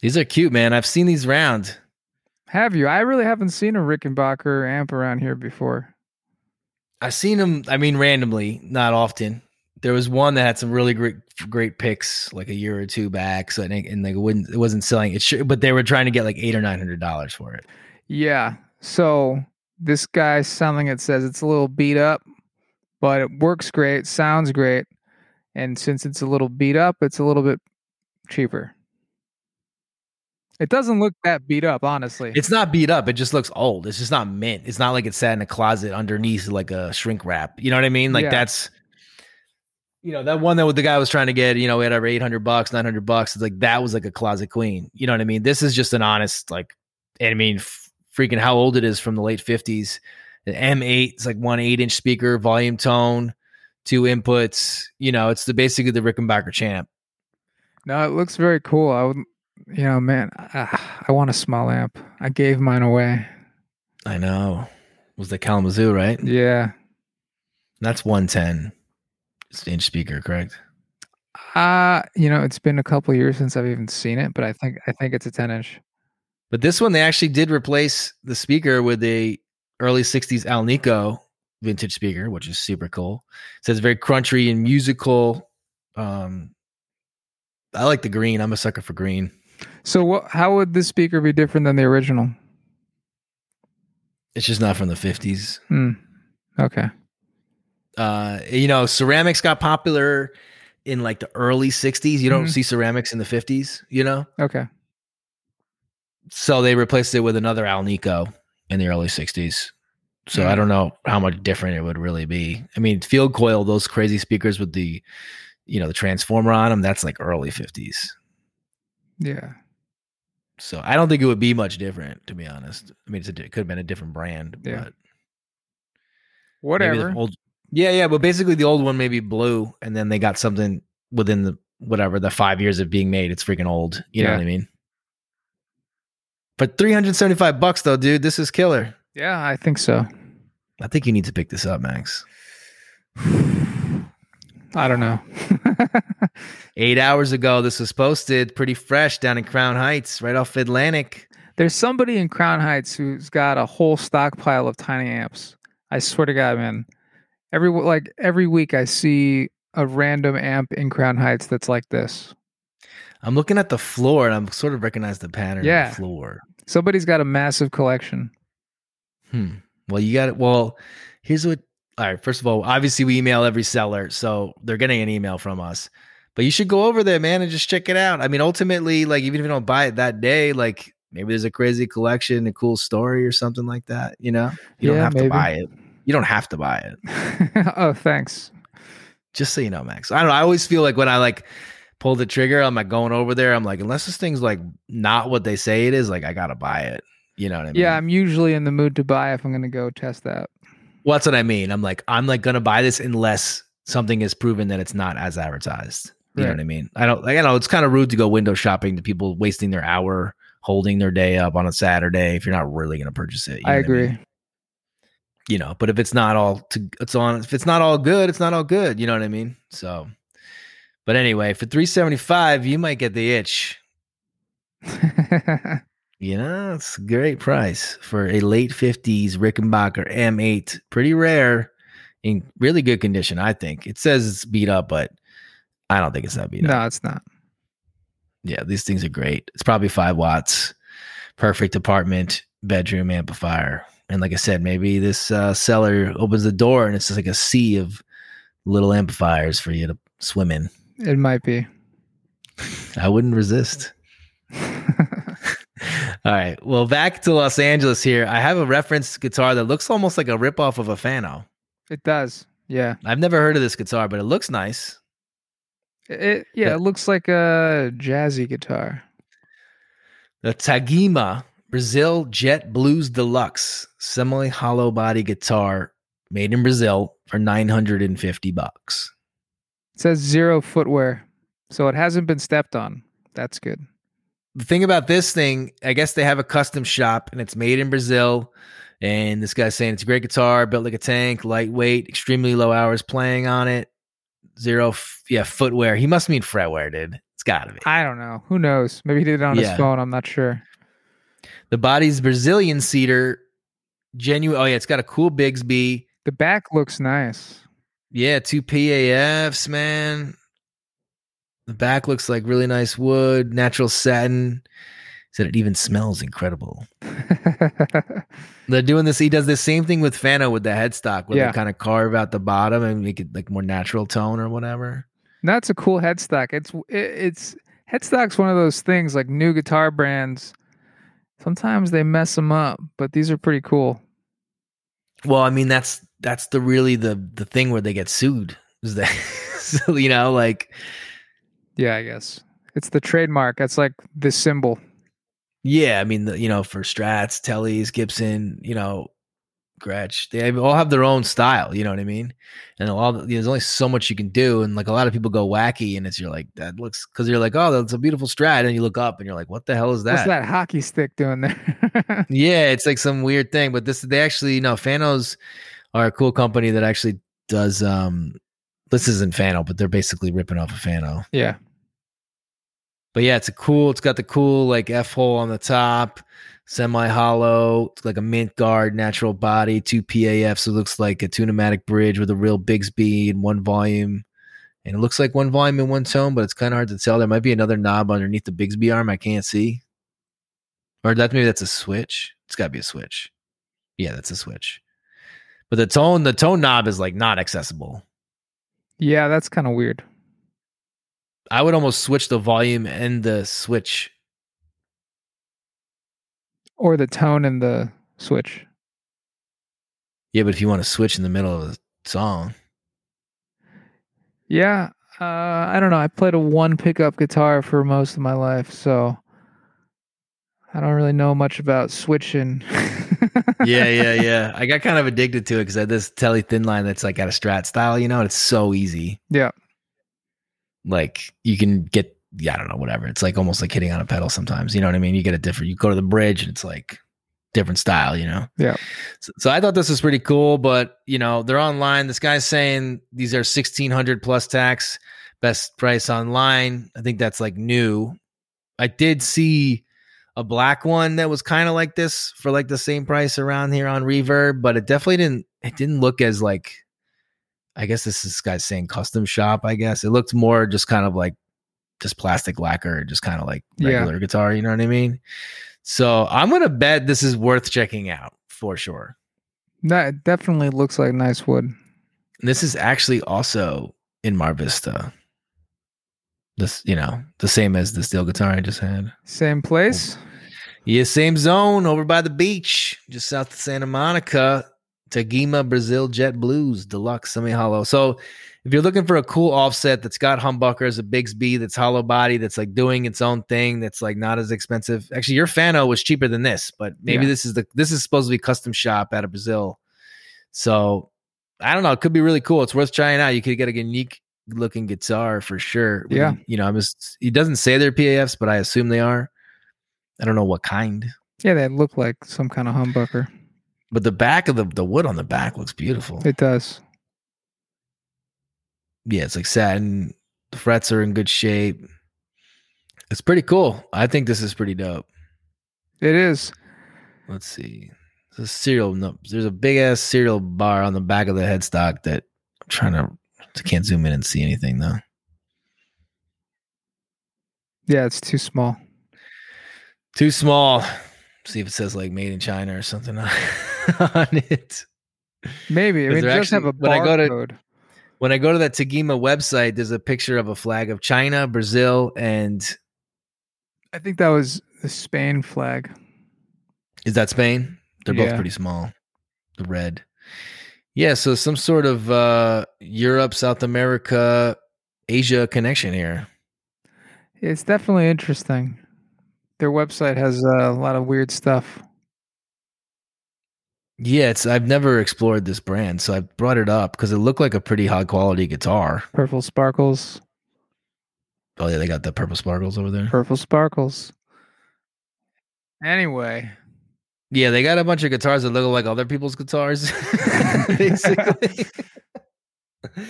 These are cute, man. I've seen these round. Have you? I really haven't seen a Rickenbacker amp around here before. I've seen them, I mean, randomly, not often. There was one that had some really great, great picks like a year or two back. So, and, and like it wouldn't, it wasn't selling it, should, but they were trying to get like eight or nine hundred dollars for it. Yeah. So this guy selling it says it's a little beat up, but it works great, sounds great. And since it's a little beat up, it's a little bit cheaper. It doesn't look that beat up, honestly. It's not beat up. It just looks old. It's just not mint. It's not like it sat in a closet underneath like a shrink wrap. You know what I mean? Like Yeah. that's, you know, that one that the guy was trying to get, you know, we had over 800 bucks, 900 bucks. It's like that was like a closet queen. You know what I mean? This is just an honest, like, and I mean, f- freaking how old it is from the late 50s. The M8 is like one eight inch speaker, volume tone, two inputs. You know, it's the basically the Rickenbacker champ. no, it looks very cool. I would, you know, man, I, I want a small amp. I gave mine away. I know. Was the Kalamazoo, right? Yeah. That's 110 inch speaker, correct? Uh, you know, it's been a couple years since I've even seen it, but I think I think it's a 10 inch. But this one, they actually did replace the speaker with a early 60s Alnico vintage speaker, which is super cool. It says very crunchy and musical. Um, I like the green. I'm a sucker for green. So what how would this speaker be different than the original? It's just not from the 50s. Hmm. Okay. Uh, you know, ceramics got popular in like the early 60s. You don't Mhm. see ceramics in the 50s, you know? Okay. So they replaced it with another Alnico in the early 60s. So I Mm. don't know how much different it would really be. I mean, field coil, those crazy speakers with the, you know, the transformer on them, that's like early 50s. Yeah. So I don't think it would be much different, to be honest. I mean, it's a, it could have been a different brand, Yeah. but Whatever. Old, yeah, yeah, but basically the old one maybe blue, and then they got something within the whatever the five years of being made. It's freaking old. You know what I mean? But 375 bucks though, dude, this is killer. Yeah, I think so. I think you need to pick this up, Max. I don't know. Eight hours ago, this was posted pretty fresh down in Crown Heights, right off Atlantic. There's somebody in Crown Heights who's got a whole stockpile of tiny amps. I swear to God, man. Every like every week, I see a random amp in Crown Heights that's like this. I'm looking at the floor and I'm sort of recognize the pattern Yeah. of the floor. Somebody's got a massive collection. Hmm. Well, you got it. Well, here's what. All right. First of all, obviously we email every seller, so they're getting an email from us. But you should go over there, man, and just check it out. I mean, ultimately, like even if you don't buy it that day, like maybe there's a crazy collection, a cool story, or something like that. You know, you don't have maybe. to buy it. You don't have to buy it. oh, thanks. Just so you know, Max. I don't know. I always feel like when I like pull the trigger, I'm like going over there. I'm like, unless this thing's like not what they say it is, like I gotta buy it. You know what I mean? Yeah, I'm usually in the mood to buy if I'm going to go test that. Well, that's what I mean. I'm like, I'm like gonna buy this unless something is proven that it's not as advertised. You know what I mean? I don't like I know it's kind of rude to go window shopping to people wasting their hour holding their day up on a Saturday if you're not really gonna purchase it. I agree. mean? You know, but if it's not all to it's on if it's not all good, it's not all good. You know what I mean? So but anyway, for 375, you might get the itch. You know, it's a great price for a late 50s Rickenbacker M8. Pretty rare in really good condition, I think. It says it's beat up, but I don't think it's that beat No, up. No, it's not. Yeah, these things are great. It's probably five watts, perfect apartment, bedroom amplifier. And like I said, maybe this uh, seller opens the door and it's just like a sea of little amplifiers for you to swim in. It might be. I wouldn't resist. All right. Well, back to Los Angeles here. I have a reference guitar that looks almost like a ripoff of a Fano. it does. Yeah. I've never heard of this guitar, but it looks nice. It, yeah, Yeah. it looks like a jazzy guitar. The Tagima Brazil Jet Blues Deluxe semi hollow body guitar made in Brazil for 950 bucks. It says zero footwear, so it hasn't been stepped on. That's good. The thing about this thing, I guess they have a custom shop and it's made in Brazil. And this guy's saying it's a great guitar, built like a tank, lightweight, extremely low hours playing on it. Zero, f- yeah, footwear. He must mean fretwear, dude. It's gotta be. I don't know. Who knows? Maybe he did it on Yeah. his phone. I'm not sure. The body's Brazilian cedar, genuine. Oh yeah, it's got a cool Bigsby. The back looks nice. Yeah, two PAFs, man. The back looks like really nice wood, natural satin. Said it even smells incredible. They're doing this. He does the same thing with Fano with the headstock, where Yeah. they kind of carve out the bottom and make it like more natural tone or whatever. That's a cool headstock. It's it, it's headstock's one of those things like new guitar brands. Sometimes they mess them up, but these are pretty cool. Well, I mean that's that's the really the the thing where they get sued. Is that so, you know like Yeah, I guess it's the trademark. That's like the symbol. Yeah, I mean, the, you know, for Strats, Tellys, Gibson, you know, Gretsch, they all have their own style. You know what I mean? And a lot, of, there's only so much you can do, and like a lot of people go wacky, and it's you're like that looks because you're like, oh, that's a beautiful Strat, and you look up and you're like, what the hell is that? What's that hockey stick doing there? Yeah, it's like some weird thing, but this they actually, you know, Fanos are a cool company that actually does. um This isn't Fano, but they're basically ripping off a Fano. yeah, But yeah, it's a cool. It's got the cool like F hole on the top, semi hollow, it's like a mint guard, natural body, two PAFs. So it looks like a tunematic bridge with a real Bigsby and one volume. And it looks like one volume in one tone, but it's kind of hard to tell. There might be another knob underneath the Bigsby arm I can't see. Or that maybe that's a switch. It's got to be a switch. Yeah, that's a switch. But the tone, the tone knob is like not accessible. yeah, that's kind of weird. I would almost switch the volume and the switch Or the tone and the switch. Yeah, but if you want to switch in the middle of a song, Yeah, uh, I don't know. I played a one pickup guitar for most of my life, so I don't really know much about switching. yeah, yeah, yeah. I got kind of addicted to it because I had this telly thin line that's like got a strat style, you know, and it's so easy. Yeah. Like you can get, yeah, I don't know, whatever. It's like almost like hitting on a pedal sometimes. You know what I mean? You get a different, you go to the bridge and it's like different style, you know? Yeah. So, so I thought this was pretty cool, but you know, they're online. This guy's saying these are 1600 plus tax, best price online. I think that's like new. I did see a black one that was kind of like this for like the same price around here on Reverb, but it definitely didn't. It didn't look as like. I guess this is guy's saying custom shop. I guess it looked more just kind of like just plastic lacquer, just kind of like Yeah. regular guitar. You know what I mean? So I'm gonna bet this is worth checking out for sure. That definitely looks like nice wood. And this is actually also in Mar Vista. This, you know, the same as the steel guitar I just had. Same place. Yeah, same zone over by the beach, just south of Santa Monica. Tagima Brazil Jet Blues Deluxe Semi Hollow. So, if you're looking for a cool offset that's got humbuckers, a Bigsby that's hollow body, that's like doing its own thing, that's like not as expensive. Actually, your Fano was cheaper than this, but maybe Yeah. this is the this is supposed to be custom shop out of Brazil. So, I don't know. It could be really cool. It's worth trying out. You could get a unique looking guitar for sure. Yeah. You know, I'm just, he doesn't say they're PAFs, but I assume they are. I don't know what kind, Yeah, they look like some kind of humbucker. but the back of the, the wood on the back looks beautiful. It does. yeah, it's like satin. The frets are in good shape. It's pretty cool. I think this is pretty dope. It is. Let's see. There's a cereal. No, there's a big ass serial bar on the back of the headstock that I'm trying to. I can't zoom in and see anything though. Yeah, it's too small. Too small. See if it says like made in China or something on it. Maybe. I mean, there have a when I go to- barcode. When I go to that Tagima website, there's a picture of a flag of China, Brazil, and I think that was the Spain flag. is that Spain? They're both pretty small. The red. Yeah, so some sort of uh Europe, South America, Asia connection here. It's definitely interesting. Their website has uh, a lot of weird stuff. Yeah, it's I've never explored this brand, so I brought it up because it looked like a pretty high quality guitar. Purple sparkles, Oh yeah, they got the purple sparkles over there. purple sparkles. Anyway, Yeah, they got a bunch of guitars that look like other people's guitars, basically.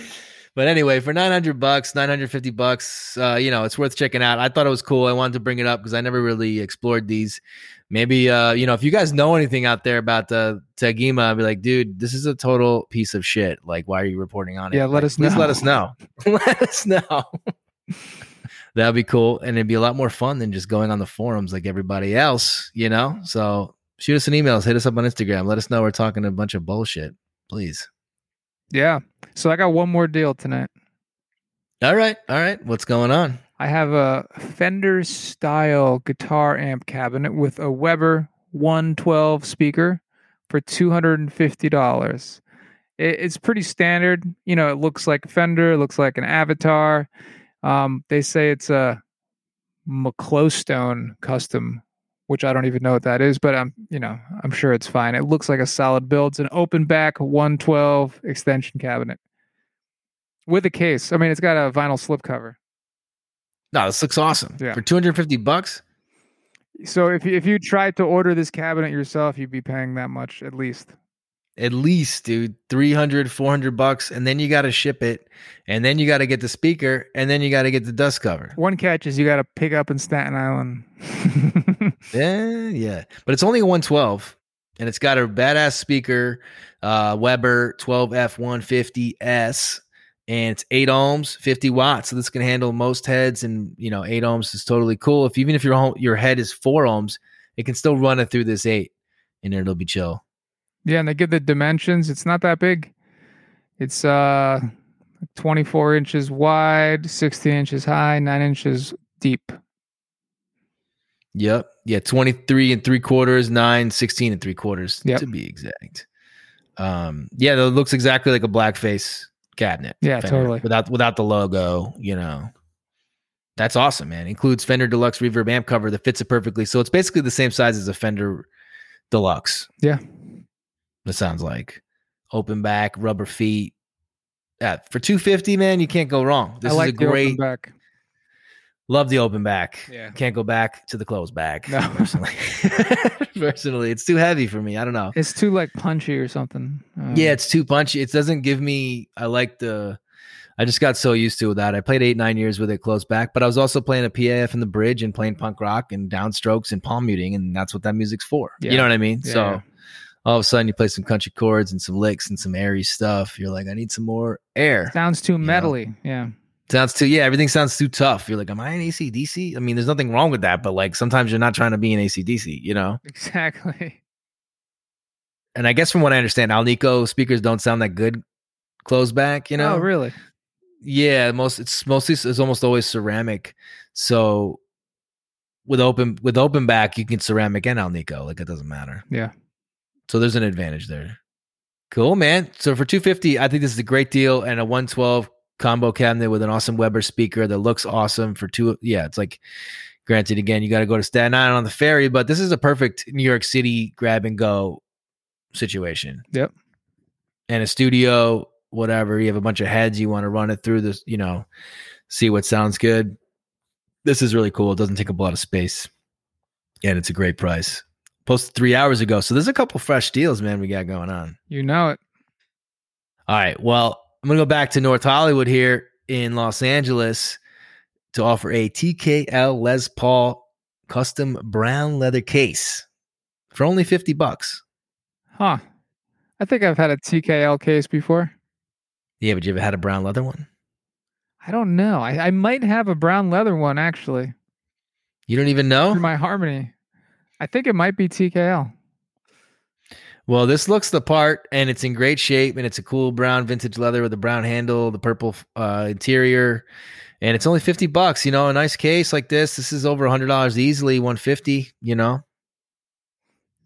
but anyway, for nine hundred bucks, nine hundred fifty bucks, uh, you know, it's worth checking out. I thought it was cool. I wanted to bring it up because I never really explored these. Maybe, uh, you know, if you guys know anything out there about the Tagima, I'd be like, dude, this is a total piece of shit. Like, why are you reporting on it? Yeah, let Like, us Please let us know. let us know. That'd be cool, and it'd be a lot more fun than just going on the forums like everybody else, you know. So shoot us an email, hit us up on Instagram, let us know we're talking a bunch of bullshit, please. Yeah. So I got one more deal tonight. All right, all right. What's going on? I have a Fender style guitar amp cabinet with a Weber 112 speaker for $250. It, it's pretty standard. You know, it looks like a Fender, it looks like an Avatar. Um, they say it's a McClostone custom, which I don't even know what that is, but I'm, you know, I'm sure it's fine. It looks like a solid build. It's an open back 112 extension cabinet with a case. I mean, it's got a vinyl slipcover. No, this looks awesome. Yeah. For 250 bucks? So if you, if you tried to order this cabinet yourself, you'd be paying that much at least. At least, dude, 300, 400 bucks. And then you got to ship it. And then you got to get the speaker. And then you got to get the dust cover. One catch is you got to pick up in Staten Island. Yeah, yeah. But it's only a 112. And it's got a badass speaker, uh, Weber 12F150S. And it's eight ohms, 50 watts. So this can handle most heads. And, you know, eight ohms is totally cool. If even if your, home, your head is four ohms, it can still run it through this eight. And it'll be chill. Yeah, and they give the dimensions. It's not that big. It's uh 24 inches wide, 16 inches high, 9 inches deep. Yep. Yeah. 23 and three quarters, nine, 16 and three quarters Yep. to be exact. Um, yeah, it looks exactly like a blackface cabinet. Yeah, Fender, totally. Without without the logo, you know. That's awesome, man. Includes Fender Deluxe reverb amp cover that fits it perfectly. So it's basically the same size as a Fender Deluxe. Yeah. It sounds like. Open back, rubber feet. Yeah, for 250, man, you can't go wrong. This I like is a great back. Love the open back. Yeah. Can't go back to the closed back. No. Personally. personally, it's too heavy for me. I don't know. It's too like punchy or something. Um, Yeah, it's too punchy. It doesn't give me. I like the. I just got so used to that. I played eight nine years with it closed back, but I was also playing a PAF in the bridge and playing punk rock and downstrokes and palm muting, and that's what that music's for. Yeah. You know what I mean? Yeah, so yeah. All of a sudden, you play some country chords and some licks and some airy stuff. You're like, I need some more air. sounds too metally. Yeah. Sounds too, yeah, everything sounds too tough. You're like, am I an AC/DC? I mean, there's nothing wrong with that, but like sometimes you're not trying to be an AC/DC, you know? Exactly. And I guess from what I understand, Alnico speakers don't sound that good closed back, you oh, know? oh, really? Yeah, most it's mostly it's almost always ceramic. So with open with open back, you can ceramic and Alnico. Like it doesn't matter. Yeah. So there's an advantage there. Cool, man. So for 250, I think this is a great deal and a 112 combo cabinet with an awesome Weber speaker that looks awesome for two. Yeah, it's like granted again, you got to go to Staten Island on the ferry, but this is a perfect New York City grab and go situation. Yep. And a studio, whatever, you have a bunch of heads, you want to run it through this, you know, see what sounds good. This is really cool. It doesn't take up a lot of space. And it's a great price. Posted three hours ago. So there's a couple fresh deals, man, we got going on. You know it. All right. Well, I'm going to go back to North Hollywood here in Los Angeles to offer a TKL Les Paul custom brown leather case for only 50 bucks. Huh. I think I've had a TKL case before. Yeah, but you ever had a brown leather one? I don't know. I, I might have a brown leather one actually. You don't even know? Through my Harmony. I think it might be TKL. Well, this looks the part and it's in great shape and it's a cool brown vintage leather with a brown handle, the purple uh, interior, and it's only 50 bucks, you know, a nice case like this. This is over $100 easily, 150, you know.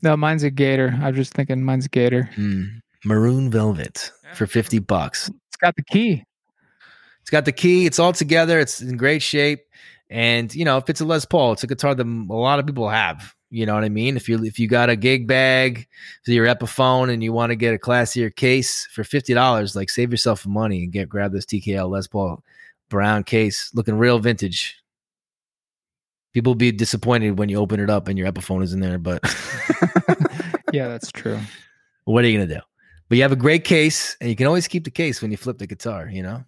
No, mine's a gator. I was just thinking mine's a gator. Mm. Maroon velvet for 50 bucks. It's got the key. It's got the key. It's all together. It's in great shape. And, you know, if it's a Les Paul, it's a guitar that a lot of people have. You know what I mean? If you if you got a gig bag for your Epiphone and you want to get a classier case for fifty dollars, like save yourself money and get grab this TKL Les Paul brown case, looking real vintage. People will be disappointed when you open it up and your Epiphone is in there, but yeah, that's true. What are you gonna do? But you have a great case, and you can always keep the case when you flip the guitar. You know.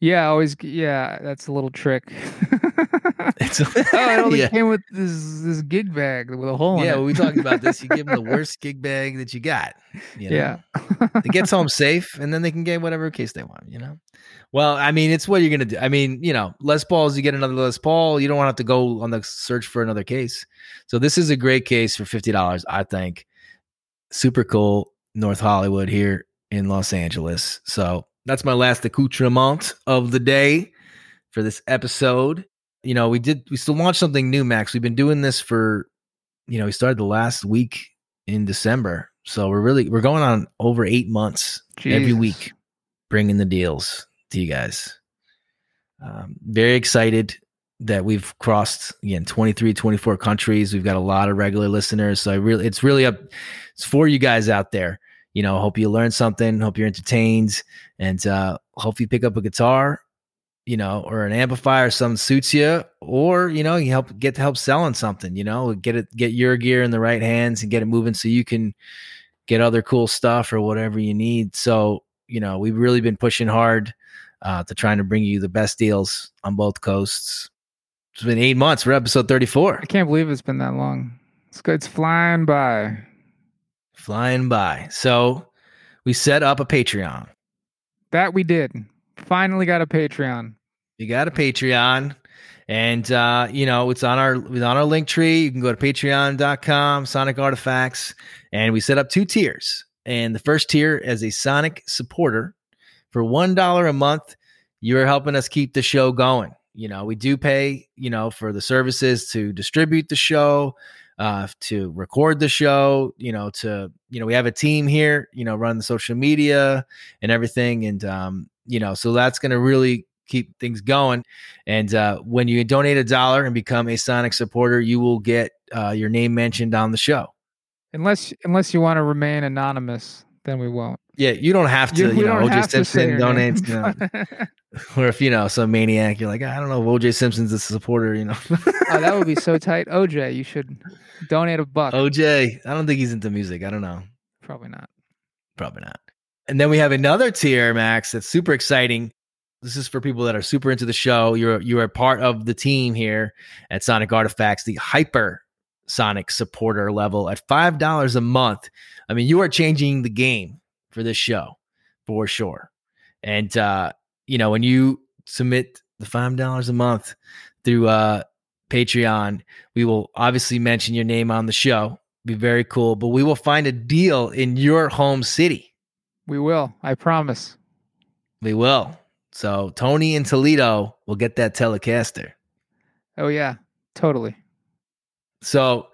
Yeah, always. Yeah, that's a little trick. it's, oh, it only yeah. came with this this gig bag with a hole. Yeah, well, we talked about this. You give them the worst gig bag that you got. You know? Yeah, it gets home safe, and then they can get whatever case they want. You know. Well, I mean, it's what you're gonna do. I mean, you know, Les Pauls. You get another Les Paul. You don't want to have to go on the search for another case. So this is a great case for fifty dollars. I think. Super cool, North Hollywood here in Los Angeles. So that's my last accoutrement of the day for this episode. You know, we did we still launched something new, Max. We've been doing this for, you know, we started the last week in December. So we're really we're going on over eight months every week, bringing the deals to you guys. Um, very excited that we've crossed again 23 24 countries we've got a lot of regular listeners so i really it's really up it's for you guys out there you know, hope you learn something, hope you're entertained, and uh, hope you pick up a guitar, you know, or an amplifier, something suits you, or you know, you help get to help selling something, you know, get it, get your gear in the right hands and get it moving so you can get other cool stuff or whatever you need. So, you know, we've really been pushing hard uh, to trying to bring you the best deals on both coasts. It's been eight months for episode 34. I can't believe it's been that long. It's. It's flying by flying by. So we set up a Patreon. That we did. Finally got a Patreon. You got a Patreon. And uh, you know, it's on our it's on our Linktree. You can go to patreon.com, Sonic Artifacts, and we set up two tiers. And the first tier as a Sonic supporter for one dollar a month, you're helping us keep the show going. You know, we do pay, you know, for the services to distribute the show, uh, to record the show, you know, to, you know, we have a team here, you know, run the social media and everything. And, um, you know, so that's going to really keep things going. And uh, when you donate a dollar and become a Sonic supporter, you will get uh, your name mentioned on the show. Unless, unless you want to remain anonymous, then we won't. Yeah, you don't have to. You, you know, OJ Simpson donates. You know, or if you know some maniac, you're like, I don't know, OJ Simpson's a supporter. You know, oh, that would be so tight. OJ, you should donate a buck. OJ, I don't think he's into music. I don't know. Probably not. Probably not. And then we have another tier, Max. That's super exciting. This is for people that are super into the show. You're you are part of the team here at Sonic Artifacts, the hyper Sonic supporter level at five dollars a month. I mean, you are changing the game for this show for sure. And uh, you know, when you submit the five dollars a month through uh Patreon, we will obviously mention your name on the show. Be very cool, but we will find a deal in your home city. We will. I promise. We will. So Tony in Toledo will get that Telecaster. Oh yeah, totally. So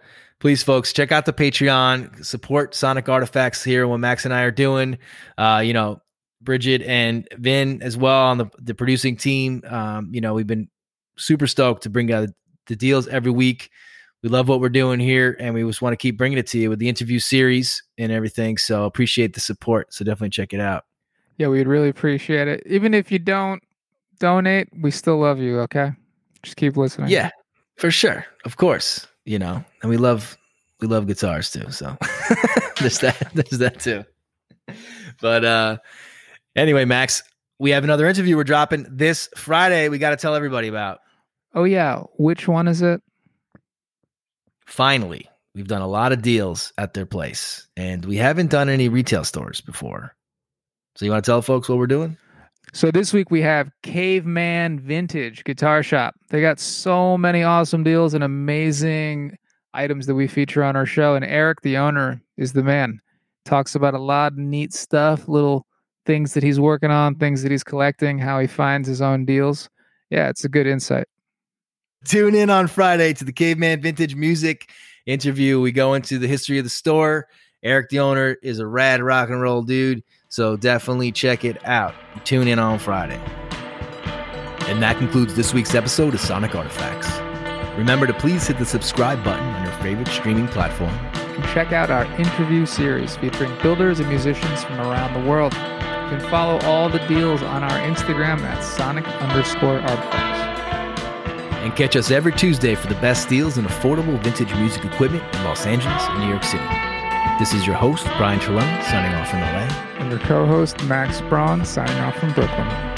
please, folks, check out the Patreon. Support Sonic Artifacts here. What Max and I are doing. Uh, you know, Bridget and Vin as well on the the producing team. Um, you know, we've been super stoked to bring out the deals every week. We love what we're doing here, and we just want to keep bringing it to you with the interview series and everything. So appreciate the support. So definitely check it out. Yeah, we'd really appreciate it. Even if you don't donate, we still love you. Okay, just keep listening. Yeah, for sure. Of course, you know, and we love we love guitars too. So there's that. There's that too. But uh anyway, Max, we have another interview we're dropping this Friday. We got to tell everybody about. Oh yeah, which one is it? finally, we've done a lot of deals at their place, and we haven't done any retail stores before. So, you want to tell folks what we're doing? So this week we have Caveman Vintage Guitar Shop. They got so many awesome deals and amazing items that we feature on our show. And Eric, the owner, is the man. Talks about a lot of neat stuff, little things that he's working on, things that he's collecting, how he finds his own deals. Yeah, it's a good insight. Tune in on Friday to the Caveman Vintage Music interview. We go into the history of the store. Eric, the owner, is a rad rock and roll dude. So definitely check it out. Tune in on Friday. And that concludes this week's episode of Sonic Artifacts. Remember to please hit the subscribe button on your favorite streaming platform. And check out our interview series featuring builders and musicians from around the world. You can follow all the deals on our Instagram at Sonic underscore artifacts. And catch us every Tuesday for the best deals in affordable vintage music equipment in Los Angeles and New York City. This is your host, Brian Trelawney, signing off from LA. And your co host, Max Braun, signing off from Brooklyn.